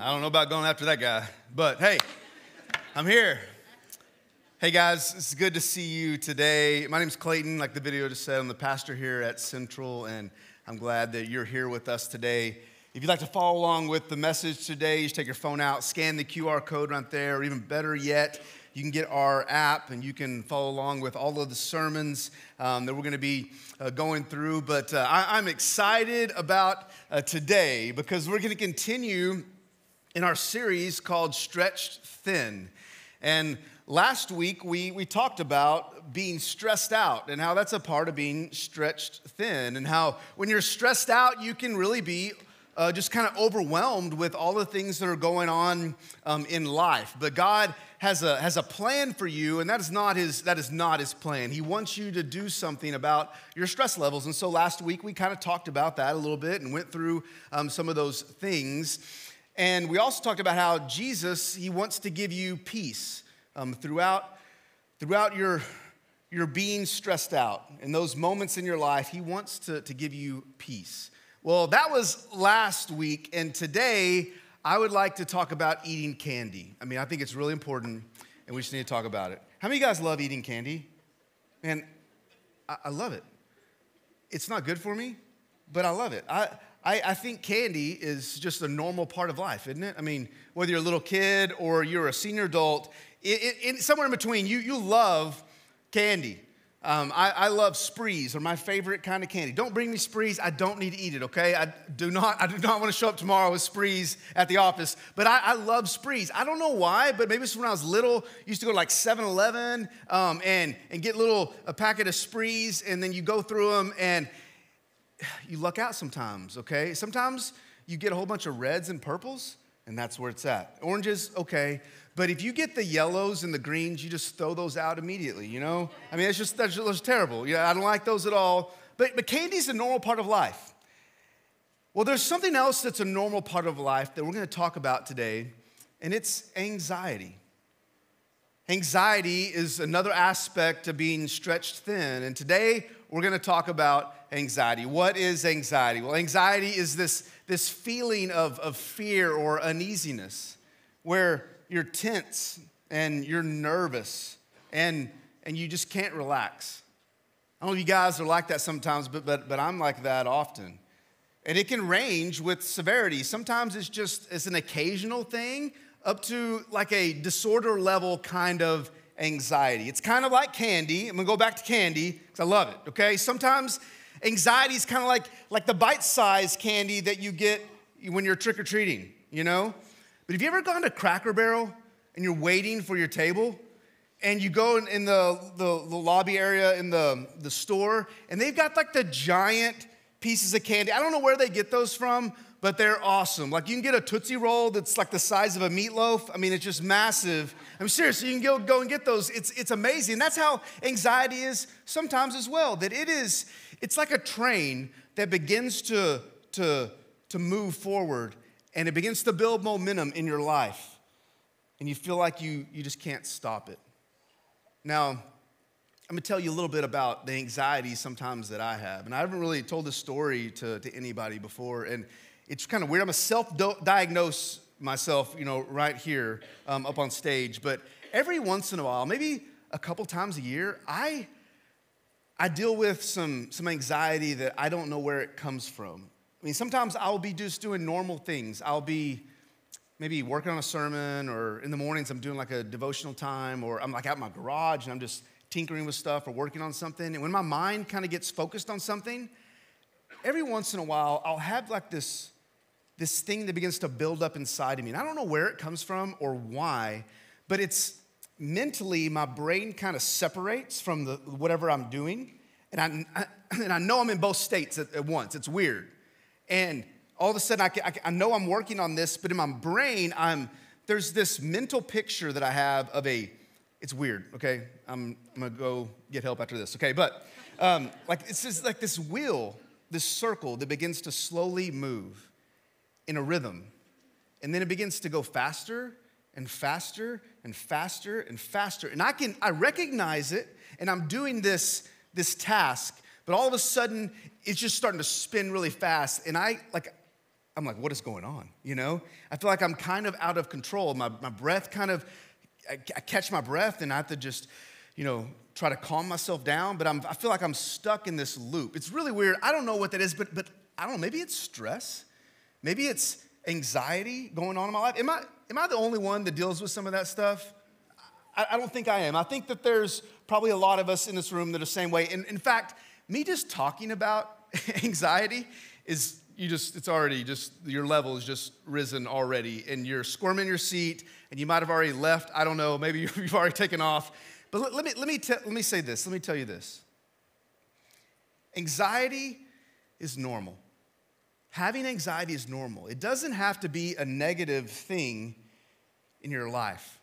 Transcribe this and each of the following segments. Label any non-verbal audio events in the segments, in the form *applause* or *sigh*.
I don't know about going after that guy, but hey, I'm here. Hey guys, it's good to see you today. My name's Clayton, like the video just said. I'm the pastor here at Central, and I'm glad that you're here with us today. If you'd like to follow along with the message today, you just take your phone out, scan the QR code right there, or even better yet, you can get our app and you can follow along with all of the sermons um, that we're going to be uh, going through. But uh, I, am excited about uh, today because we're going to continue in our series called Stretched Thin. And last week we, we talked about being stressed out and how that's a part of being stretched thin, and how when you're stressed out, you can really be uh, just kind of overwhelmed with all the things that are going on um, in life. But God has a, has a plan for you, and that is, not his, that is not his plan. He wants you to do something about your stress levels. And so last week we kind of talked about that a little bit and went through um, some of those things. And we also talked about how Jesus, he wants to give you peace um, throughout, throughout your, your being stressed out. In those moments in your life, he wants to, to give you peace. Well, that was last week, and today I would like to talk about eating candy. I mean, I think it's really important, and we just need to talk about it. How many of you guys love eating candy? Man, I, I love it. It's not good for me, but I love it. I, I, I, think candy is just a normal part of life, isn't it? I mean, whether you're a little kid or you're a senior adult, it, it, somewhere in between, you, you love candy. Um, I, I, love sprees, are my favorite kind of candy. Don't bring me sprees. I don't need to eat it, okay? I do not, I do not want to show up tomorrow with sprees at the office, but I, I love sprees. I don't know why, but maybe it's when I was little, used to go to like 7 Eleven um, and, and get little, a packet of sprees, and then you go through them and you luck out sometimes, okay? Sometimes you get a whole bunch of reds and purples, and that's where it's at. Oranges, okay. But if you get the yellows and the greens, you just throw those out immediately, you know? I mean, it's just, that's just, that's terrible. Yeah, I don't like those at all. But, but candy's a normal part of life. Well, there's something else that's a normal part of life that we're to talk about today, and it's anxiety. Anxiety is another aspect of being stretched thin. And today we're going to talk about anxiety. What is anxiety? Well, anxiety is this, this feeling of, of fear or uneasiness where you're tense and you're nervous and, and you just can't relax. I don't know if you guys are like that sometimes, but, but, but I'm like that often. And it can range with severity. Sometimes it's just it's an occasional thing up to like a disorder level kind of anxiety. It's kind of like candy. I'm gonna go back to candy because I love it, okay? Sometimes anxiety is kind of like, like the bite sized candy that you get when you're trick or treating, you know? But have you ever gone to Cracker Barrel and you're waiting for your table? And you go in, in the, the, the, lobby area in the, the store, and they've got like the giant pieces of candy. I don't know where they get those from, but they're awesome. Like you can get a Tootsie Roll that's like the size of a meatloaf. I mean, it's just massive. I'm serious. You can go, go and get those. It's, it's amazing. That's how anxiety is sometimes as well. That it is, it's like a train that begins to, to, to move forward and it begins to build momentum in your life, and you feel like you, you just can't stop it. Now, I'm gonna tell you a little bit about the anxiety sometimes that I have. And I haven't really told this story to, to anybody before. And it's kind of weird. I'm a self diagnose myself, you know, right here um, up on stage. But every once in a while, maybe a couple times a year, I, I deal with some, some anxiety that I don't know where it comes from. I mean, sometimes I'll be just doing normal things. I'll be maybe working on a sermon, or in the mornings I'm doing like a devotional time, or I'm like out in my garage and I'm just tinkering with stuff or working on something. And when my mind kind of gets focused on something, every once in a while I'll have like this, this thing that begins to build up inside of me. And I don't know where it comes from or why, but it's mentally my brain kind of separates from the, whatever I'm doing. And I, *clears throat* and I know I'm in both states at, at once. It's weird. And all of a sudden, I, I, I know I'm working on this, but in my brain, I'm, there's this mental picture that I have of a, it's weird, okay? I'm, I'm gonna go get help after this, okay? But um, like it's just like this wheel, this circle that begins to slowly move in a rhythm. And then it begins to go faster and faster and faster and faster. And I can, I recognize it, and I'm doing this, this task, but all of a sudden it's just starting to spin really fast. And I like I'm like, what is going on? You know? I feel like I'm kind of out of control. My, my breath kind of, I, catch my breath and I have to just, you know, try to calm myself down, but I'm, I feel like I'm stuck in this loop. It's really weird. I don't know what that is, but, but I don't know, maybe it's stress. Maybe it's anxiety going on in my life. Am I, am I the only one that deals with some of that stuff? I, I don't think I am. I think that there's probably a lot of us in this room that are the same way. And in fact, me just talking about *laughs* anxiety is you just it's already just your level is just risen already and you're squirming your seat and you might have already left i don't know maybe *laughs* you've already taken off but let, let me, let, me te- let me say this let me tell you this anxiety is normal having anxiety is normal it doesn't have to be a negative thing in your life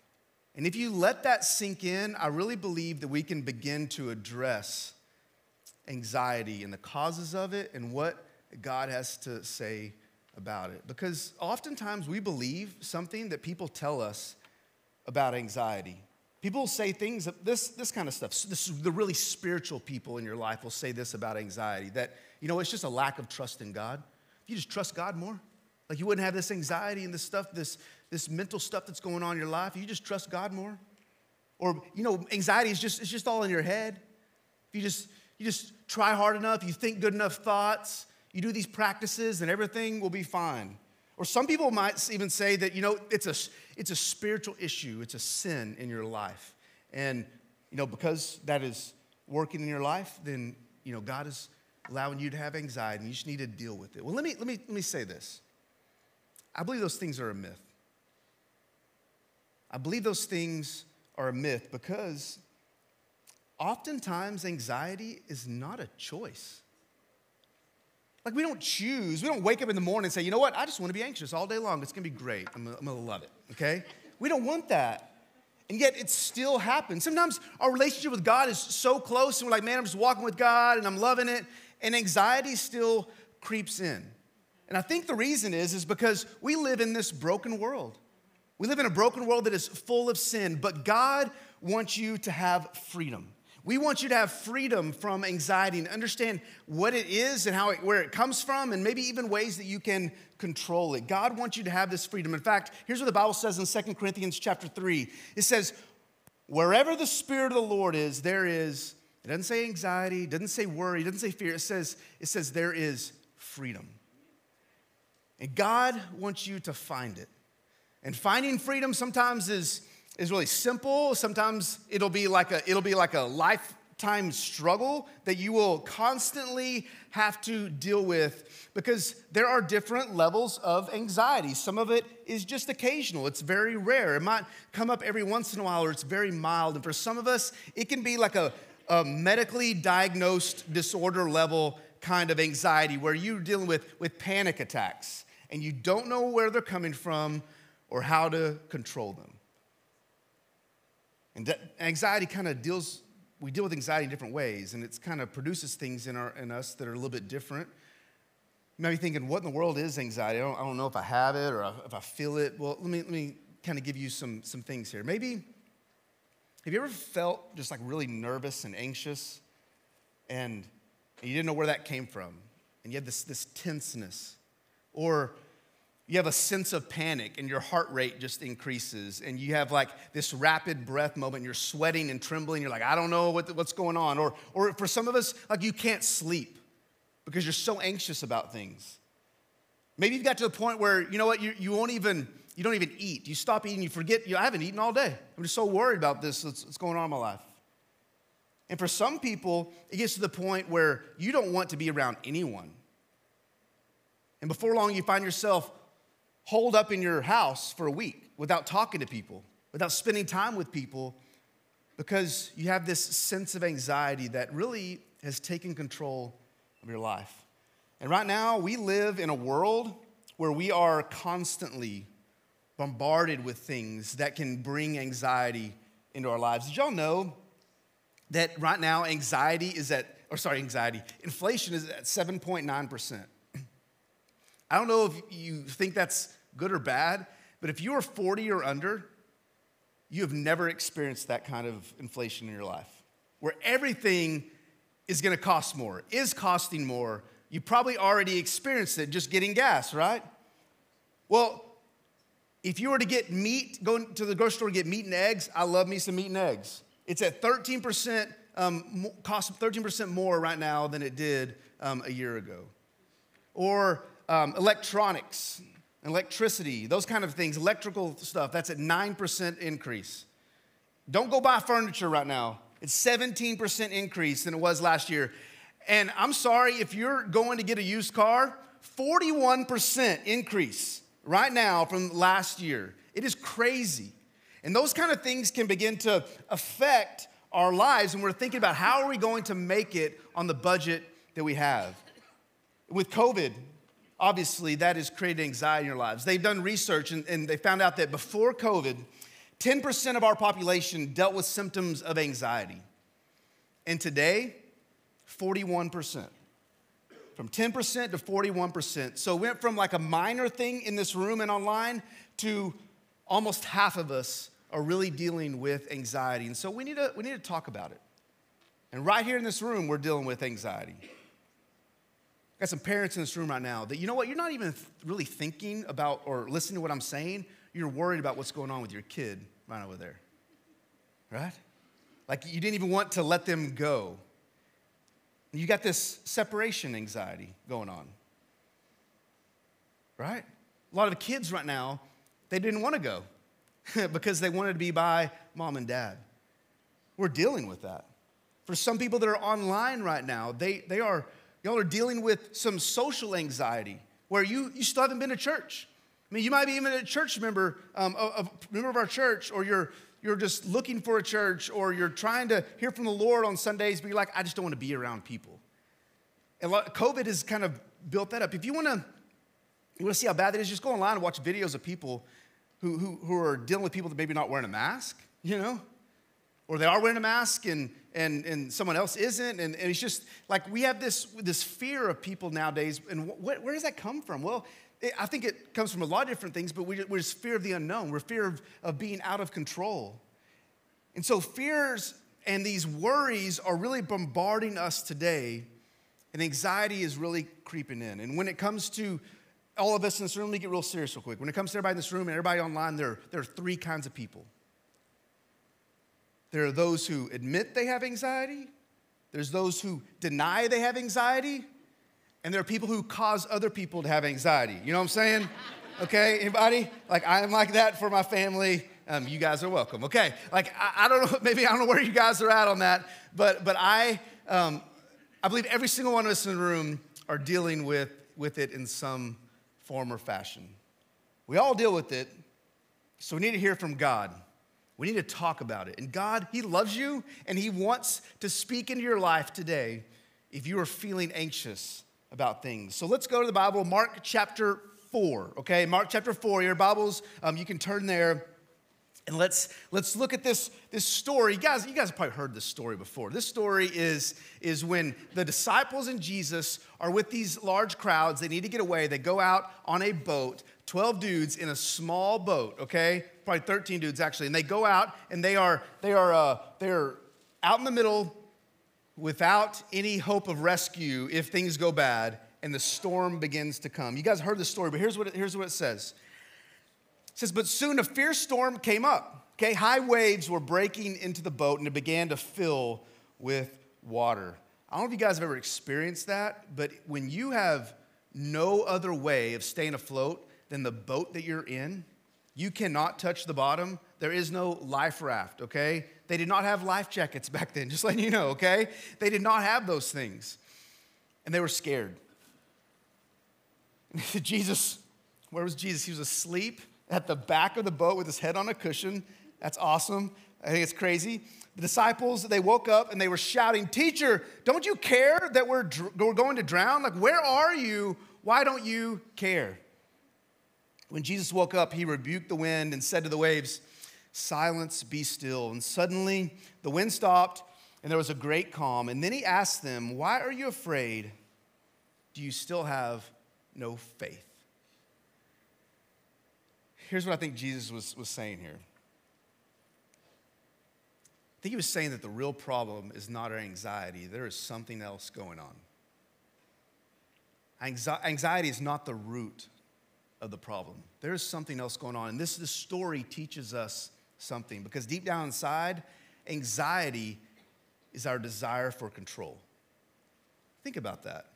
and if you let that sink in i really believe that we can begin to address anxiety and the causes of it and what God has to say about it. Because oftentimes we believe something that people tell us about anxiety. People say things, this, this kind of stuff. This, the really spiritual people in your life will say this about anxiety that, you know, it's just a lack of trust in God. If you just trust God more, like you wouldn't have this anxiety and this stuff, this, this mental stuff that's going on in your life. If you just trust God more. Or, you know, anxiety is just, it's just all in your head. If you just, you just try hard enough, you think good enough thoughts, you do these practices and everything will be fine. Or some people might even say that, you know, it's a, it's a spiritual issue, it's a sin in your life. And, you know, because that is working in your life, then, you know, God is allowing you to have anxiety and you just need to deal with it. Well, let me, let me, let me say this I believe those things are a myth. I believe those things are a myth because oftentimes anxiety is not a choice. Like we don't choose, we don't wake up in the morning and say, you know what, I just want to be anxious all day long. It's gonna be great. I'm I'm gonna love it, okay? We don't want that. And yet it still happens. Sometimes our relationship with God is so close and we're like, man, I'm just walking with God and I'm loving it. And anxiety still creeps in. And I think the reason is, is because we live in this broken world. We live in a broken world that is full of sin, but God wants you to have freedom. We want you to have freedom from anxiety and understand what it is and how it, where it comes from, and maybe even ways that you can control it. God wants you to have this freedom. In fact, here's what the Bible says in 2 Corinthians chapter 3. It says, Wherever the Spirit of the Lord is, there is, it doesn't say anxiety, it doesn't say worry, it doesn't say fear. It says, it says there is freedom. And God wants you to find it. And finding freedom sometimes is is really simple. Sometimes it'll be like a it'll be like a lifetime struggle that you will constantly have to deal with because there are different levels of anxiety. Some of it is just occasional. It's very rare. It might come up every once in a while or it's very mild. And for some of us, it can be like a, a medically diagnosed disorder level kind of anxiety where you're dealing with, with panic attacks and you don't know where they're coming from or how to control them. And anxiety kind of deals, we deal with anxiety in different ways, and it kind of produces things in, our, in us that are a little bit different. You might be thinking, what in the world is anxiety? I don't, I don't know if I have it or if I feel it. Well, let me, let me kind of give you some, some things here. Maybe, have you ever felt just like really nervous and anxious and, you didn't know where that came from? And you had this, this tenseness. Or you have a sense of panic and your heart rate just increases and you have like this rapid breath moment you're sweating and trembling you're like i don't know what, what's going on or, or for some of us like you can't sleep because you're so anxious about things maybe you've got to the point where you know what you, you won't even you don't even eat. You stop eating you forget you, i haven't eaten all day. I'm just so worried about this what's going on in my life. And for some people it gets to the point where you don't want to be around anyone. And before long you find yourself holed up in your house for a week without talking to people, without spending time with people, because you have this sense of anxiety that really has taken control of your life. And right now, we live in a world where we are constantly bombarded with things that can bring anxiety into our lives. Did y'all know that right now anxiety is at, or sorry, anxiety, inflation is at 7.9%? *clears throat* I don't know if you think that's good or bad, but if you are 40 or under, you have never experienced that kind of inflation in your life where everything is gonna cost more, is costing more. You probably already experienced it just getting gas, right? Well, if you were to get meat, go to the grocery store and get meat and eggs, I love me some meat and eggs. It's at 13%, um, cost 13% more right now than it did um, a year ago. Or um, electronics, electricity, those kind of things, electrical stuff, that's at 9% increase. Don't go buy furniture right now. It's 17% increase than it was last year. And I'm sorry, if you're going to get a used car, 41% increase right now from last year. It is crazy. And those kind of things can begin to affect our lives and we're thinking about how are we going to make it on the budget that we have. With COVID, obviously that has created anxiety in our lives. They've done research and, and they found out that before COVID, 10% of our population dealt with symptoms of anxiety. And today, 41%. From 10% to 41%. So it went from like a minor thing in this room and online to almost half of us are really dealing with anxiety. And so we need to, we need to talk about it. And right here in this room, we're dealing with anxiety. Got some parents in this room right now that, you know what, you're not even really thinking about or listening to what I'm saying. You're worried about what's going on with your kid right over there. Right? Like you didn't even want to let them go. You got this separation anxiety going on. Right? A lot of the kids right now, they didn't want to go *laughs* because they wanted to be by mom and dad. We're dealing with that. For some people that are online right now, they, they are, y'all are dealing with some social anxiety where you, you still haven't been to church. I mean, you might be even a church member, um, a, a member of our church, or you're, you're just looking for a church, or you're trying to hear from the Lord on Sundays, but you're like, I just don't want to be around people. And COVID has kind of built that up. If you want to, you want to see how bad that is, just go online and watch videos of people who, who, who are dealing with people that maybe not wearing a mask, you know? Or they are wearing a mask and, and, and someone else isn't. And, and it's just like we have this, this fear of people nowadays. And wh- where does that come from? Well, it, I think it comes from a lot of different things, but we, we're just fear of the unknown. We're fear of, of being out of control. And so fears and these worries are really bombarding us today, and anxiety is really creeping in. And when it comes to all of us in this room, let me get real serious real quick. When it comes to everybody in this room and everybody online, there, there are three kinds of people. There are those who admit they have anxiety, there's those who deny they have anxiety, and there are people who cause other people to have anxiety. You know what I'm saying? Okay, anybody? Like I'm like that for my family. Um, you guys are welcome. Okay, like I, I, don't know, *laughs* maybe I don't know where you guys are at on that, but but I um, I believe every single one of us in the room are dealing with with it in some form or fashion. We all deal with it, so we need to hear from God. We need to talk about it. And God, He loves you and He wants to speak into your life today if you are feeling anxious about things. So let's go to the Bible, Mark chapter 4, okay? Mark chapter 4, your Bibles, um, you can turn there. And let's, let's look at this, this story. You guys, you guys have probably heard this story before. This story is, is when the disciples and Jesus are with these large crowds. They need to get away. They go out on a boat, 12 dudes in a small boat, okay? Probably 13 dudes actually. And they go out and they are, they are, uh, they're out in the middle without any hope of rescue if things go bad and the storm begins to come. You guys heard the story, but here's what it, here's what it says. It says, But soon a fierce storm came up. Okay, high waves were breaking into the boat and it began to fill with water. I don't know if you guys have ever experienced that, but when you have no other way of staying afloat than the boat that you're in, you cannot touch the bottom. There is no life raft, okay? They did not have life jackets *laughs* back then, just letting you know, okay? They did not have those things. And they were scared. *laughs* Jesus, where was Jesus? He was asleep at the back of the boat with his head on a cushion. That's awesome. I think it's crazy. The disciples, they woke up and they were shouting, Teacher, don't you care that we're, we're going to drown? Like, where are you? Why don't you care? When Jesus woke up, he rebuked the wind and said to the waves, Silence, be still. And suddenly the wind stopped and there was a great calm. And then he asked them, Why are you afraid? Do you still have no faith? Here's what I think Jesus was, was saying here. I think he was saying that the real problem is not our anxiety, there is something else going on. Anxiety is not the root of the problem. There's something else going on. And this, this story teaches us something because deep down inside, anxiety is our desire for control. Think about that.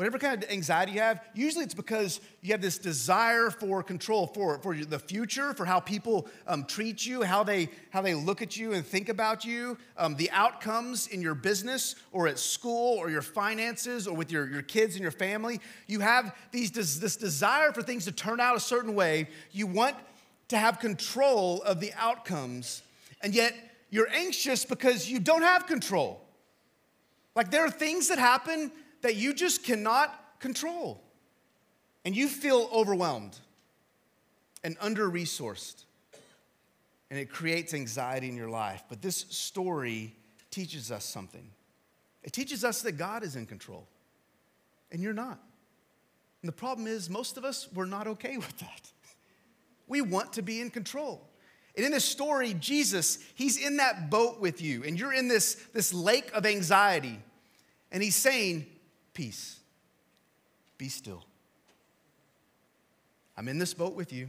Whatever kind of anxiety you have, usually it's because you have this desire for control, for, for the future, for how people um, treat you, how they, how they look at you and think about you, um, the outcomes in your business or at school or your finances or with your, your kids and your family. You have these, this desire for things to turn out a certain way. You want to have control of the outcomes, and yet you're anxious because you don't have control. Like there are things that happen that you just cannot control. And you feel overwhelmed and under resourced. And it creates anxiety in your life. But this story teaches us something. It teaches us that God is in control, and you're not. And the problem is, most of us, we're not okay *laughs* with that. We want to be in control. And in this story, Jesus, he's in that boat with you, and you're in this, this lake of anxiety. And he's saying, Peace, be still. I'm in this boat with you,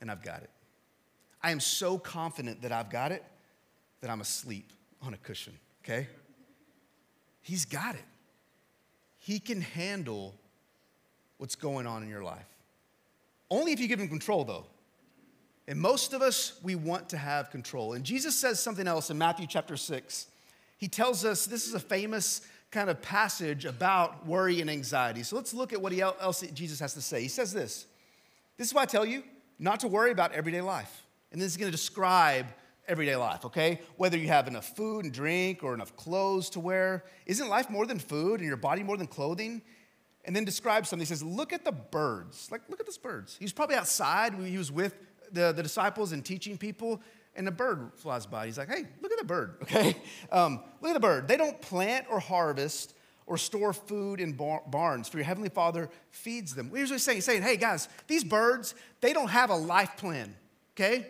and I've got it. I am so confident that I've got it that I'm asleep on a cushion, okay? He's got it. He can handle what's going on in your life. Only if you give him control, though. And most of us, we want to have control. And Jesus says something else in Matthew chapter 6. He tells us this is a famous kind of passage about worry and anxiety. So let's look at what else Jesus has to say. He says this This is why I tell you not to worry about everyday life. And this is going to describe everyday life, okay? Whether you have enough food and drink or enough clothes to wear. Isn't life more than food and your body more than clothing? And then describes something. He says, Look at the birds. Like, look at these birds. He was probably outside. He was with the, the disciples and teaching people and a bird flies by. He's like, hey, look at the bird, *laughs* okay? Um, look at the bird. They don't plant or harvest or store food in bar- barns, for your heavenly Father feeds them. Here's what he's saying. He's saying, hey, guys, these birds, they don't have a life plan, okay?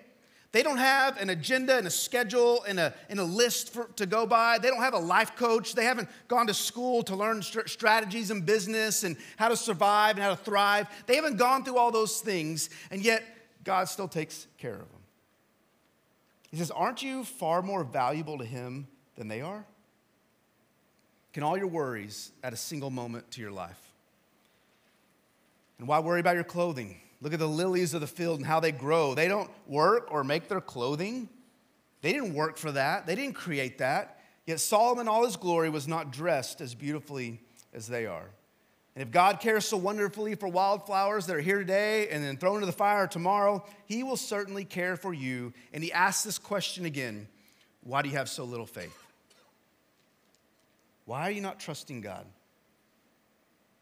They don't have an agenda and a schedule and a, and a list for, to go by. They don't have a life coach. They haven't gone to school to learn st- strategies in business and how to survive and how to thrive. They haven't gone through all those things, and yet God still takes care of them. He says, Aren't you far more valuable to him than they are? Can all your worries add a single moment to your life? And why worry about your clothing? Look at the lilies of the field and how they grow. They don't work or make their clothing. They didn't work for that, they didn't create that. Yet Solomon, all his glory, was not dressed as beautifully as they are. And if God cares so wonderfully for wildflowers that are here today and then thrown into the fire tomorrow, He will certainly care for you. And He asks this question again Why do you have so little faith? Why are you not trusting God?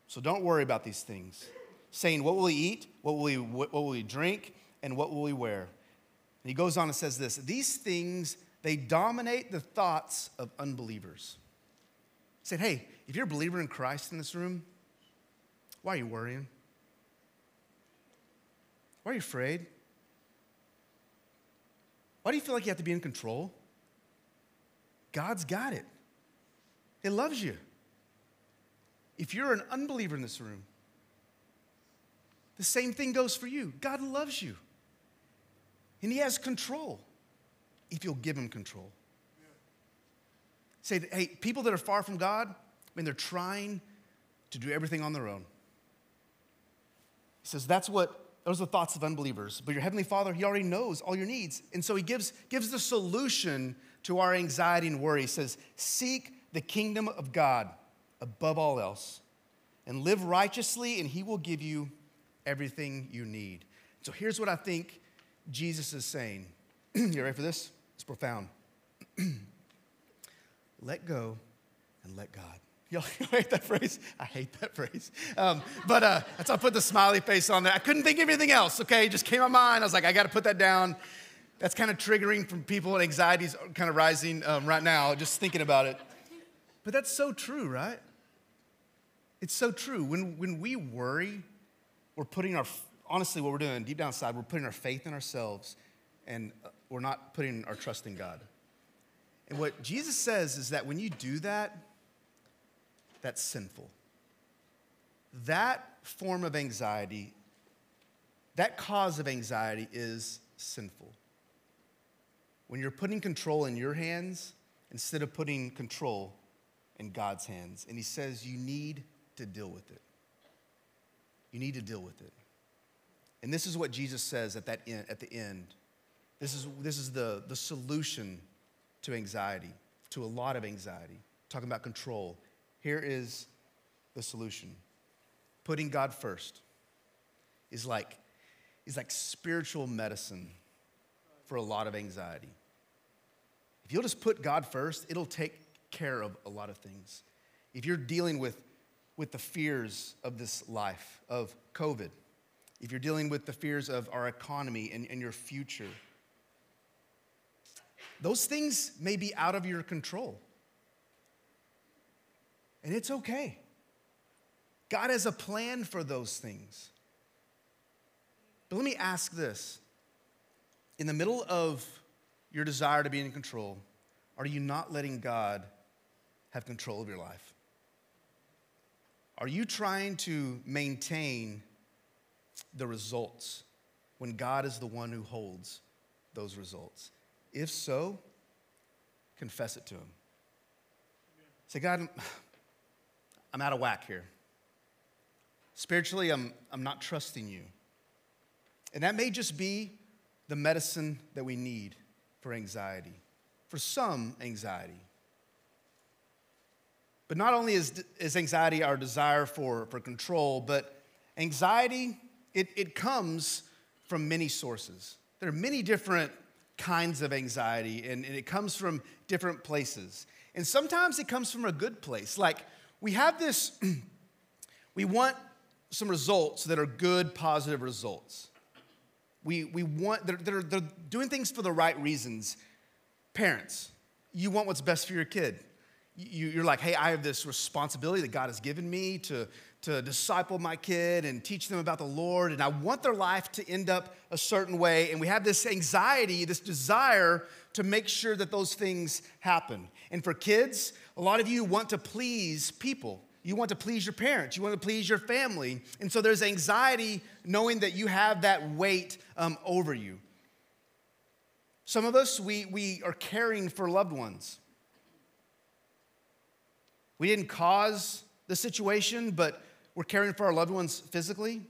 So don't worry about these things. Saying, What will we eat? What will we, what will we drink? And what will we wear? And he goes on and says this These things, they dominate the thoughts of unbelievers. He said, Hey, if you're a believer in Christ in this room, why are you worrying? Why are you afraid? Why do you feel like you have to be in control? God's got it. He loves you. If you're an unbeliever in this room, the same thing goes for you. God loves you. And He has control if you'll give Him control. Say, hey, people that are far from God, I mean, they're trying to do everything on their own. He says, that's what, those are the thoughts of unbelievers. But your Heavenly Father, He already knows all your needs. And so He gives, gives the solution to our anxiety and worry. He says, seek the kingdom of God above all else and live righteously, and He will give you everything you need. So here's what I think Jesus is saying. *clears throat* you ready for this? It's profound. *clears throat* let go and let God. Y'all *laughs* hate that phrase? I hate that phrase. Um, but uh, that's why I put the smiley face on there. I couldn't think of anything else, okay? It just came to mind. I was like, I got to put that down. That's kind of triggering from people and anxiety's kind of rising um, right now, just thinking about it. But that's so true, right? It's so true. When, when we worry, we're putting our, honestly, what we're doing deep down inside, we're putting our faith in ourselves and uh, we're not putting our trust in God. And what Jesus says is that when you do that, that's sinful. That form of anxiety that cause of anxiety is sinful. When you're putting control in your hands instead of putting control in God's hands. And He says you need to deal with it. You need to deal with it. And this is what Jesus says at, that at the end. This is, this is the, the solution to anxiety, to a lot of anxiety. Talking about control. Here is the solution. Putting God first is like, is like spiritual medicine for a lot of anxiety. If you'll just put God first, it'll take care of a lot of things. If you're dealing with, with the fears of this life, of COVID, if you're dealing with the fears of our economy and, and your future, those things may be out of your control. And it's okay. God has a plan for those things. But let me ask this in the middle of your desire to be in control, are you not letting God have control of your life? Are you trying to maintain the results when God is the one who holds those results? If so, confess it to Him. Say, God, I'm out of whack here. Spiritually, I'm, I'm not trusting you. And that may just be the medicine that we need for anxiety, for some anxiety. But not only is, is anxiety our desire for, for control, but anxiety, it, it comes from many sources. There are many different kinds of anxiety, and, and it comes from different places. And sometimes it comes from a good place. Like we have this, *clears throat* we want some results that are good, positive results. We, we want, they're, they're, they're doing things for the right reasons. Parents, you want what's best for your kid you, are like, hey, I have this responsibility that God has given me to, to disciple my kid and teach them about the Lord, and I want their life to end up a certain way. And we have this anxiety, this desire to make sure that those things happen. And for kids, a lot of you want to please people. You want to please your parents. You want to please your family. And so there's anxiety knowing that you have that weight um, over you. Some of us, we, we are caring for loved ones. We didn't cause the situation, but we're caring for our loved ones physically.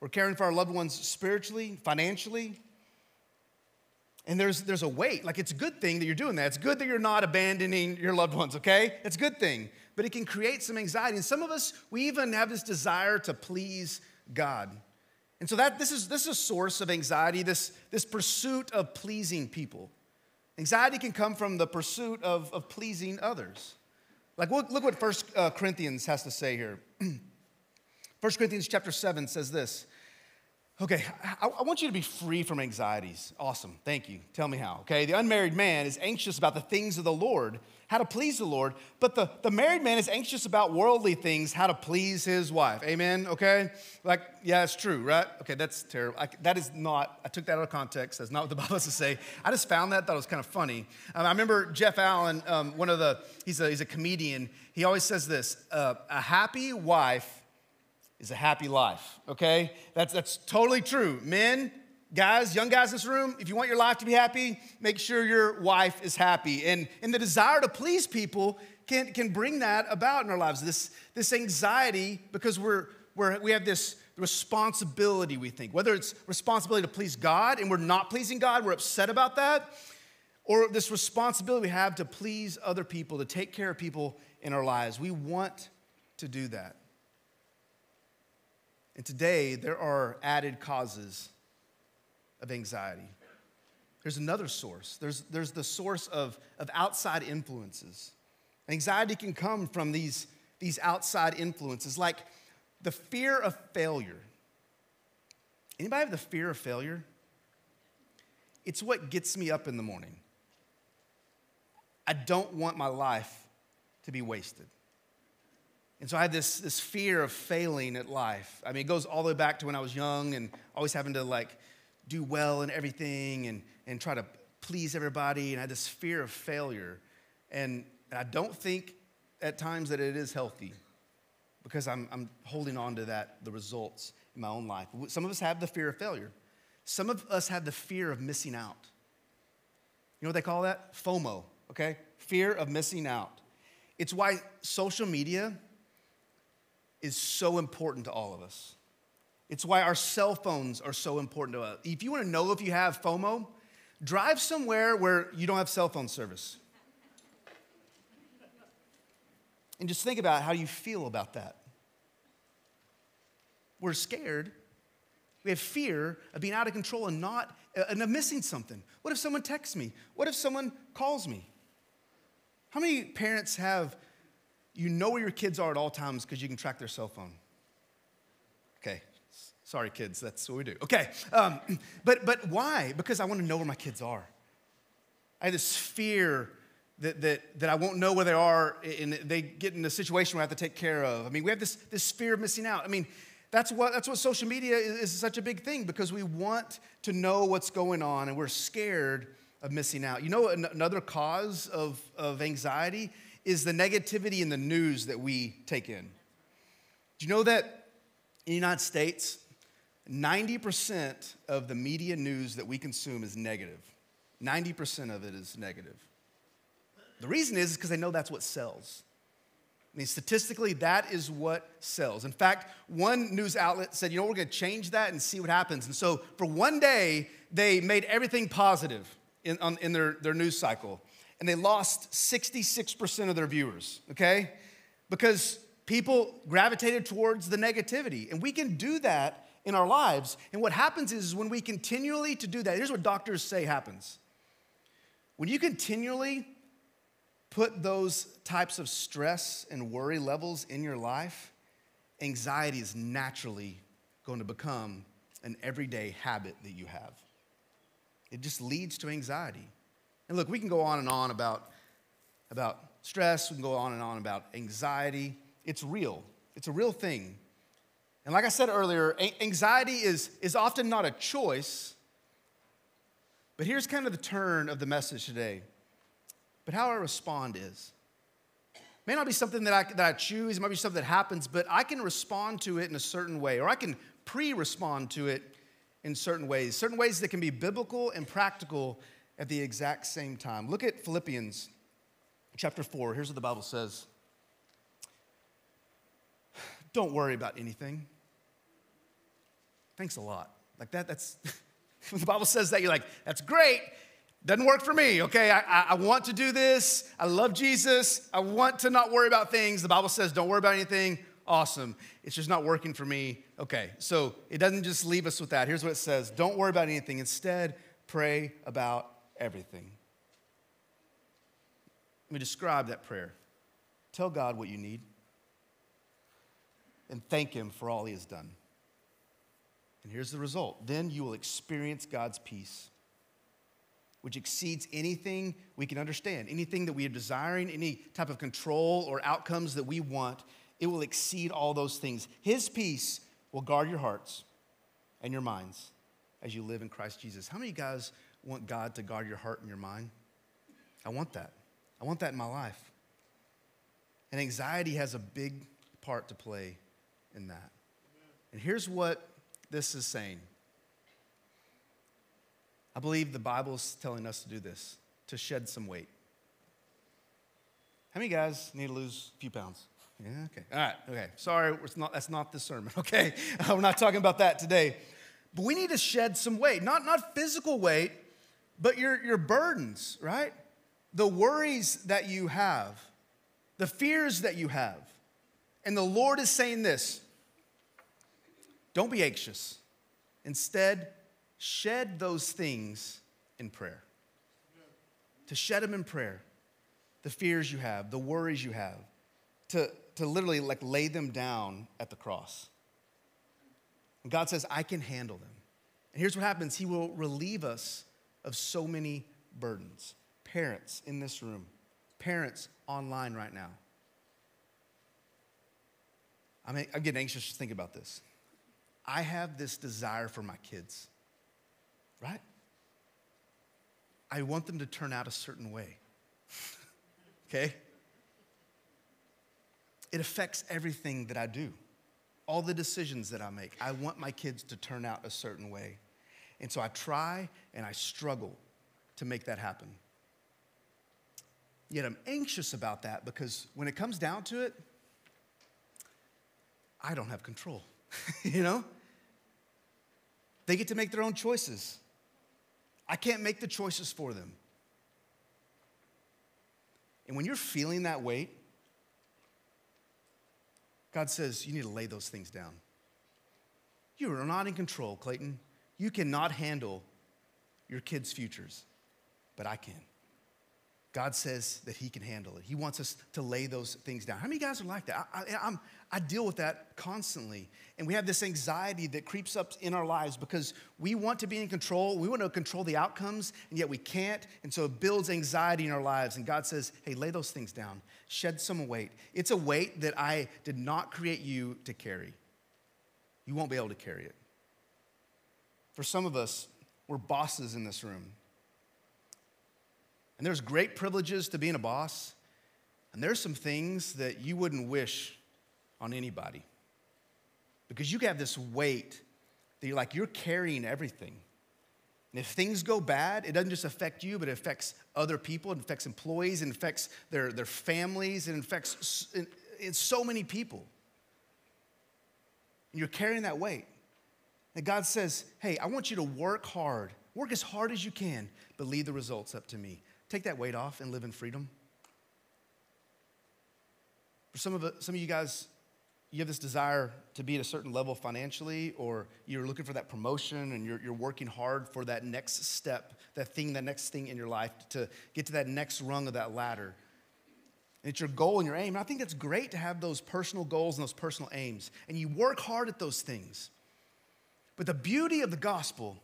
We're caring for our loved ones spiritually, financially. And there's, there's a weight. Like, it's a good thing that you're doing that. It's good that you're not abandoning your loved ones, okay? It's a good thing. But it can create some anxiety. And some of us, we even have this desire to please God. And so that this is this is a source of anxiety, this, this pursuit of pleasing people. Anxiety can come from the pursuit of, of pleasing others. Like, look, look what First uh, Corinthians has to say here. *clears throat* First Corinthians chapter 7 says this. Okay, I, I, want you to be free from anxieties. Awesome, thank you. Tell me how. Okay, the unmarried man is anxious about the things of the Lord, how to please the Lord, but the, the married man is anxious about worldly things, how to please his wife. Amen, okay? Like, yeah, it's true, right? Okay, that's terrible. I, that is not, I took that out of context. That's not what the *laughs* Bible has to say. I just found that, thought it was kind of funny. Um, I remember Jeff Allen, um, one of the, he's a, he's a comedian. He always says this uh, a happy wife is a happy life, okay? That's, that's totally true. Men, Guys, young guys in this room, if you want your life to be happy, make sure your wife is happy. And, and the desire to please people can, can bring that about in our lives. This, this anxiety, because we're, we're, we have this responsibility, we think. Whether it's responsibility to please God and we're not pleasing God, we're upset about that, or this responsibility we have to please other people, to take care of people in our lives. We want to do that. And today, there are added causes of anxiety. There's another source. There's, there's the source of, of outside influences. Anxiety can come from these, these outside influences, like the fear of failure. Anybody have the fear of failure? It's what gets me up in the morning. I don't want my life to be wasted. And so I had this, this fear of failing at life. I mean, it goes all the way back to when I was young and always having to like do well in everything and, and try to please everybody. And I had this fear of failure. And I don't think at times that it is healthy because I'm, I'm holding on to that, the results. in my own life. Some of us have the fear of failure. Some of us have the fear of missing out. You know what they call that? FOMO, okay? Fear of missing out. It's why social media is so important to all of us. It's why our cell phones are so important to us. If you want to know if you have FOMO, drive somewhere where you don't have cell phone service. And just think about how you feel about that. We're scared. We have fear of being out of control and not and of missing something. What if someone texts me? What if someone calls me? How many parents have you know where your kids are at all times because you can track their cell phone? Okay, sorry, kids, that's what we do. Okay, um, *clears throat* but but why? Because I want to know where my kids are. I have this fear that, that, that I won't know where they are and they get in a situation where I have to take care of. I mean, we have this, this fear of missing out. I mean, that's what, that's what social media is, is such a big thing because we want to know what's going on and we're scared of missing out. You know, another cause of, of anxiety is the negativity in the news that we take in. Do you know that in the United States, 90% of the media news that we consume is negative? 90% of it is negative. The reason is because they know that's what sells. I mean, statistically, that is what sells. In fact, one news outlet said, you know, we're going to change that and see what happens. And so for one day, they made everything positive in, on, in their, their news cycle. And they lost 66% of their viewers, okay? Because people gravitated towards the negativity. And we can do that in our lives. And what happens is when we continually to do that, here's what doctors say happens. When you continually put those types of stress and worry levels in your life, anxiety is naturally going to become an everyday habit that you have. It just leads to anxiety. And look, we can go on and on about, about stress, we can go on and on about anxiety. It's real, it's a real thing. And like I said earlier, anxiety is, is often not a choice. But here's kind of the turn of the message today but how I respond is. May not be something that I, that I choose, it might be something that happens, but I can respond to it in a certain way, or I can pre respond to it in certain ways, certain ways that can be biblical and practical at the exact same time. Look at Philippians chapter 4. Here's what the Bible says Don't worry about anything. Thanks a lot. Like that, that's, *laughs* when the Bible says that, you're like, that's great. Doesn't work for me, okay? I, I, want to do this. I love Jesus. I want to not worry about things. The Bible says, don't worry about anything. Awesome. It's just not working for me. Okay, so it doesn't just leave us with that. Here's what it says Don't worry about anything. Instead, pray about everything. Let me describe that prayer. Tell God what you need and thank Him for all He has done. And here's the result then you will experience God's peace which exceeds anything we can understand, anything that we are desiring, any type of control or outcomes that we want, it will exceed all those things. His peace will guard your hearts and your minds as you live in Christ Jesus. How many guys want God to guard your heart and your mind? I want that. I want that in my life. And anxiety has a big part to play in that. And here's what this is saying I believe the Bible's telling us to do this, to shed some weight. How many guys need to lose a few pounds? Yeah, okay. All right, okay. Sorry, not, that's not the sermon, *laughs* okay? *laughs* we're not talking about that today. But we need to shed some weight, not, not physical weight, but your, your burdens, right? The worries that you have, the fears that you have. And the Lord is saying this don't be anxious. Instead, shed those things in prayer. To shed them in prayer. The fears you have, the worries you have, to, to literally like lay them down at the cross. And God says, I can handle them. And here's what happens He will relieve us of so many burdens. Parents in this room, parents online right now. I mean, I'm getting anxious to think about this. I have this desire for my kids right? I want them to turn out a certain way. *laughs* okay? It affects everything that I do. all the decisions that I make. I want my kids to turn out a certain way. And so I try and I struggle to make that happen. Yet I'm anxious about that because when it comes down to it, I don't have control, *laughs* you know? They get to make their own choices. I can't make the choices for them. And when you're feeling that weight, God says you need to lay those things down. You are not in control, Clayton. You cannot handle your kids' futures, but I can. God says that He can handle it. He wants us to lay those things down. How many guys are like that? I, I, I, deal with that constantly. And we have this anxiety that creeps up in our lives because we want to be in control. We want to control the outcomes, and yet we can't. And so it builds anxiety in our lives. And God says, hey, lay those things down, shed some weight. It's a weight that I did not create you to carry. You won't be able to carry it. For some of us, we're bosses in this room. And there's great privileges to being a boss, and there's some things that you wouldn't wish on anybody. Because you have this weight that you're like, you're carrying everything. And if things go bad, it doesn't just affect you, but it affects other people, it affects employees, it affects their, their families, it affects so many people. And you're carrying that weight. And God says, hey, I want you to work hard, work as hard as you can, but leave the results up to me. Take that weight off and live in freedom. For some of, the, some of you guys, you have this desire to be at a certain level financially, or you're looking for that promotion and you're, you're working hard for that next step, that thing, that next thing in your life to get to that next rung of that ladder. And it's your goal and your aim. And I think it's great to have those personal goals and those personal aims. And you work hard at those things. But the beauty of the gospel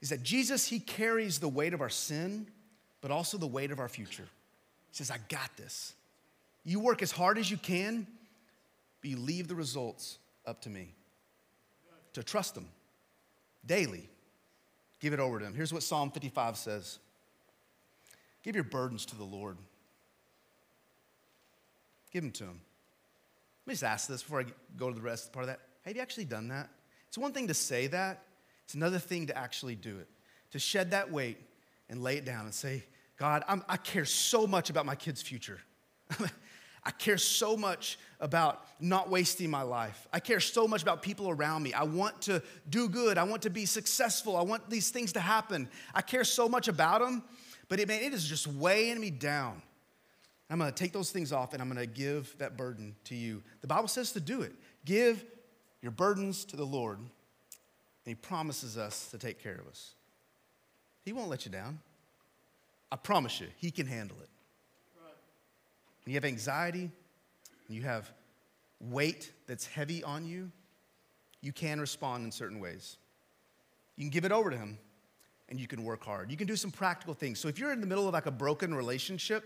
is that Jesus, He carries the weight of our sin, but also the weight of our future. He says, I got this. You work as hard as you can, but you leave the results up to me. To trust Him daily, give it over to Him. Here's what Psalm 55 says Give your burdens to the Lord, give them to Him. Let me just ask this before I go to the rest part of that. Have you actually done that? It's one thing to say that, it's another thing to actually do it, to shed that weight and lay it down and say, God, I'm, i care so much about my kids' future. *laughs* I care so much about not wasting my life. I care so much about people around me. I want to do good. I want to be successful. I want these things to happen. I care so much about them, but it, man, it is just weighing me down. I'm going to take those things off and I'm going to give that burden to you. The Bible says to do it. Give your burdens to the Lord and He promises us to take care of us. He won't let you down. I promise you, He can handle it. When you have anxiety, and you have weight that's heavy on you, you can respond in certain ways. You can give it over to Him, and you can work hard. You can do some practical things. So if you're in the middle of like a broken relationship,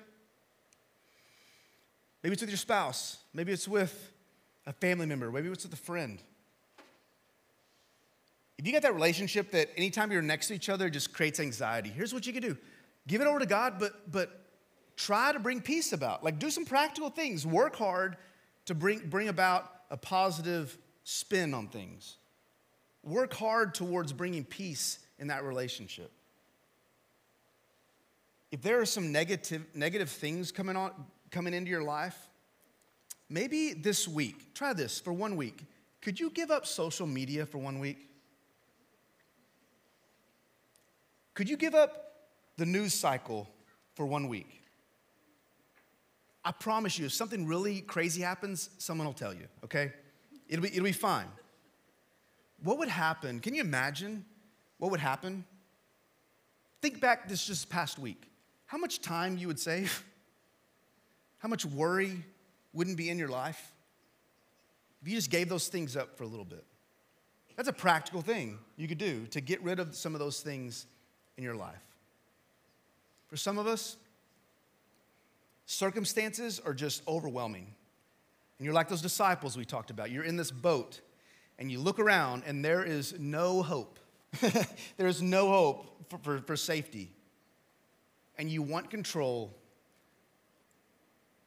maybe it's with your spouse, maybe it's with a family member, maybe it's with a friend. If you got that relationship that anytime you're next to each other just creates anxiety, here's what you can do give it over to God, but, but try to bring peace about. Like, do some practical things. Work hard to bring, bring about a positive spin on things. Work hard towards bringing peace in that relationship. If there are some negative, negative things coming, on, coming into your life, maybe this week, try this for one week. Could you give up social media for one week? Could you give up the news cycle for one week? I promise you, if something really crazy happens, someone will tell you, okay? It'll be, it'll be fine. What would happen? Can you imagine what would happen? Think back this just past week. How much time you would save? *laughs* How much worry wouldn't be in your life? If you just gave those things up for a little bit. That's a practical thing you could do to get rid of some of those things in your life. For some of us, circumstances are just overwhelming. And you're like those disciples we talked about. You're in this boat and you look around and there is no hope. *laughs* There's no hope for, for, for safety. And you want control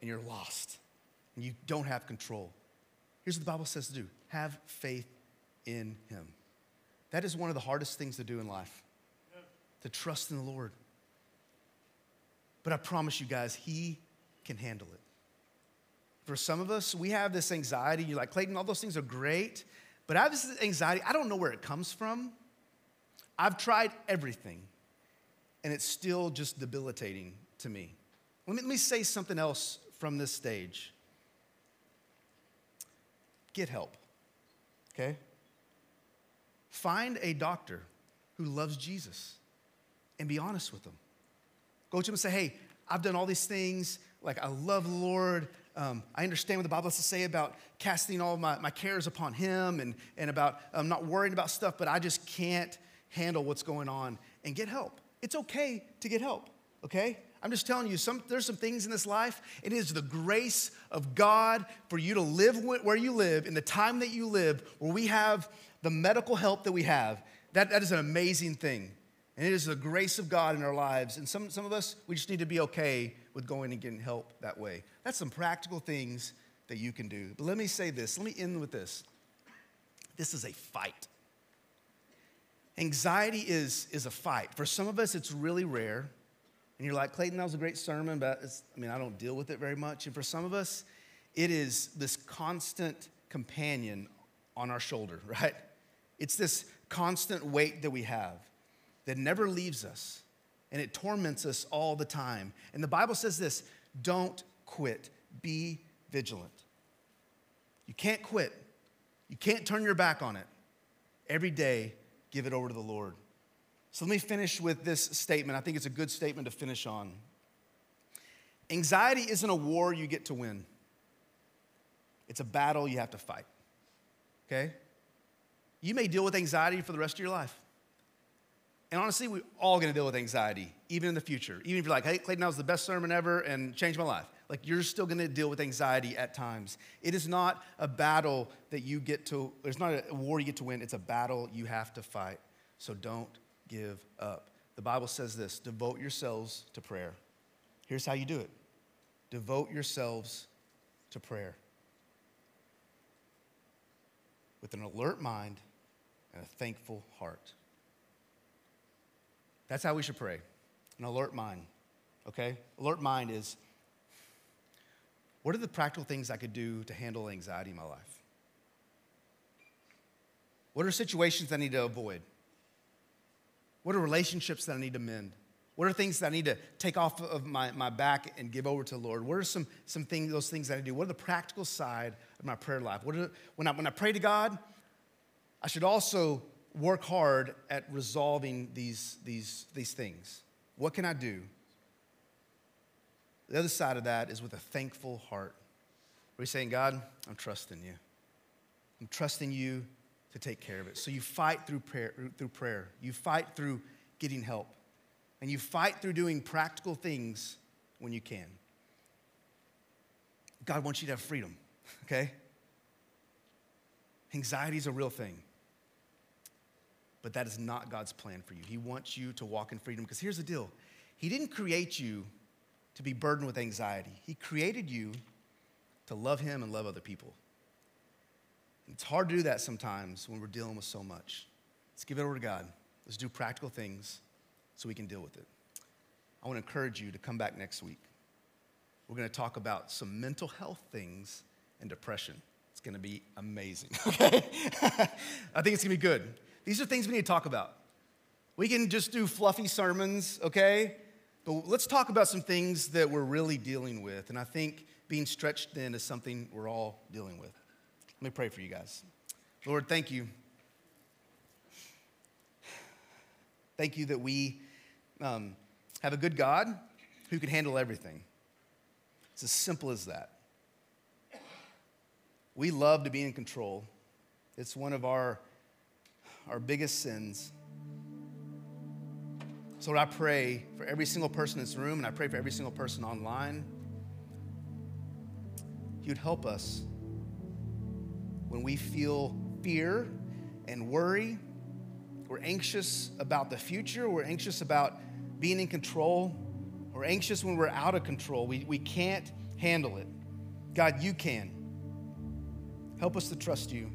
and you're lost and you don't have control. here's what the Bible says to do have faith in Him. That is one of the hardest things to do in life, to trust in the Lord. But I promise you guys, He can handle it. For some of us, we have this anxiety. You're like, Clayton, all those things are great, but I have this anxiety. I don't know where it comes from. I've tried everything, and it's still just debilitating to me. Let me, let me say something else from this stage get help, okay? Find a doctor who loves Jesus and be honest with them. Go to him and say, hey, I've done all these things. Like, I love the Lord. Um, I understand what the Bible has to say about casting all my, my cares upon Him and, and about um, not worrying about stuff, but I just can't handle what's going on and get help. It's okay to get help, okay? I'm just telling you, some, there's some things in this life. It is the grace of God for you to live where you live, in the time that you live, where we have the medical help that we have. That, that is an amazing thing. And it is the grace of God in our lives. And some, some of us, we just need to be okay with going and getting help that way. That's some practical things that you can do. But let me say this let me end with this. This is a fight. Anxiety is, is a fight. For some of us, it's really rare. And you're like, Clayton, that was a great sermon, but I mean, I don't deal with it very much. And for some of us, it is this constant companion on our shoulder, *laughs* right? It's this constant weight that we have that never leaves us and it torments us all the time. And the Bible says this don't quit, be vigilant. You can't quit, you can't turn your back on it. Every day, give it over to the Lord. So let me finish with this statement. I think it's a good statement to finish on. Anxiety isn't a war you get to win, it's a battle you have to fight. Okay? You may deal with anxiety for the rest of your life. And honestly, we're all gonna deal with anxiety, even in the future. Even if you're like, hey, Clayton, that was the best sermon ever and changed my life. Like, you're still gonna deal with anxiety at times. It is not a battle that you get to, it's not a war you get to win, it's a battle you have to fight. So don't give up. The Bible says this devote yourselves to prayer. Here's how you do it devote yourselves to prayer with an alert mind and a thankful heart. That's how we should pray. An alert mind, okay? Alert mind is what are the practical things I could do to handle anxiety in my life? What are situations I need to avoid? What are relationships that I need to mend? What are things that I need to take off of my, my back and give over to the Lord? What are some, some things, those things that I do? What are the practical side of my prayer life? What are, when, I, when I pray to God, I should also work hard at resolving these, these, these things. What can I do? The other side of that is with a thankful heart. We're saying, God, I'm trusting you. I'm trusting you to take care of it. So you fight through prayer, through prayer. You fight through getting help. And you fight through doing practical things when you can. God wants you to have freedom, *laughs* okay? Anxiety is a real thing. But that is not God's plan for you. He wants you to walk in freedom because here's the deal He didn't create you to be burdened with anxiety, He created you to love Him and love other people. It's hard to do that sometimes when we're dealing with so much. Let's give it over to God. Let's do practical things so we can deal with it. I want to encourage you to come back next week. We're going to talk about some mental health things and depression. It's going to be amazing, *laughs* okay? I think it's going to be good. These are things we need to talk about. We can just do fluffy sermons, okay? But let's talk about some things that we're really dealing with. And I think being stretched thin is something we're all dealing with. Let me pray for you guys. Lord, thank you. Thank you that we um, have a good God who can handle everything. It's as simple as that. We love to be in control. It's one of our our biggest sins. So, Lord, I pray for every single person in this room, and I pray for every single person online. You'd help us when we feel fear and worry. We're anxious about the future. We're anxious about being in control. We're anxious when we're out of control. We, we can't handle it. God, you can. Help us to trust you.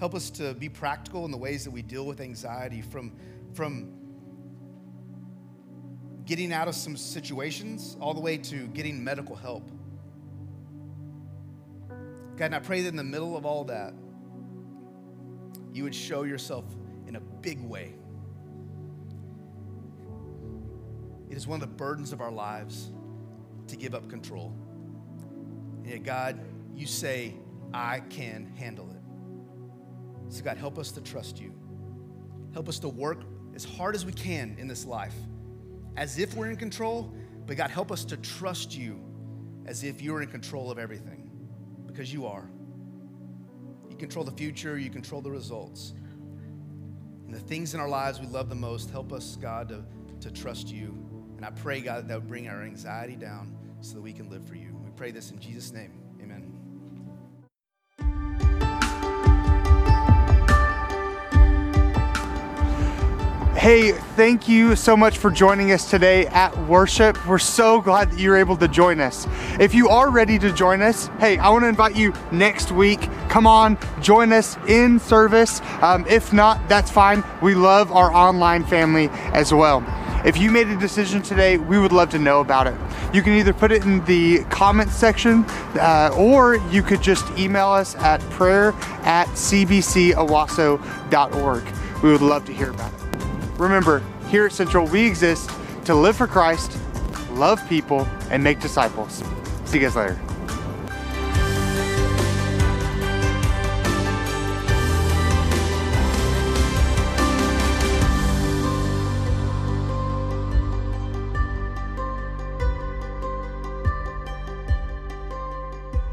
Help us to be practical in the ways that we deal with anxiety from, from getting out of some situations all the way to getting medical help. God, and I pray that in the middle of all that, you would show yourself in a big way. It is one of the burdens of our lives to give up control. And yet, God, you say, I can handle it. So, God, help us to trust you. Help us to work as hard as we can in this life as if we're in control, but God, help us to trust you as if you're in control of everything because you are. You control the future, you control the results. And the things in our lives we love the most, help us, God, to, to trust you. And I pray, God, that would bring our anxiety down so that we can live for you. We pray this in Jesus' name. Hey, thank you so much for joining us today at worship. We're so glad that you're able to join us. If you are ready to join us, hey, I want to invite you next week. Come on, join us in service. Um, if not, that's fine. We love our online family as well. If you made a decision today, we would love to know about it. You can either put it in the comments section uh, or you could just email us at prayer at cbcowasso.org. We would love to hear about it. Remember, here at Central, we exist to live for Christ, love people, and make disciples. See you guys later.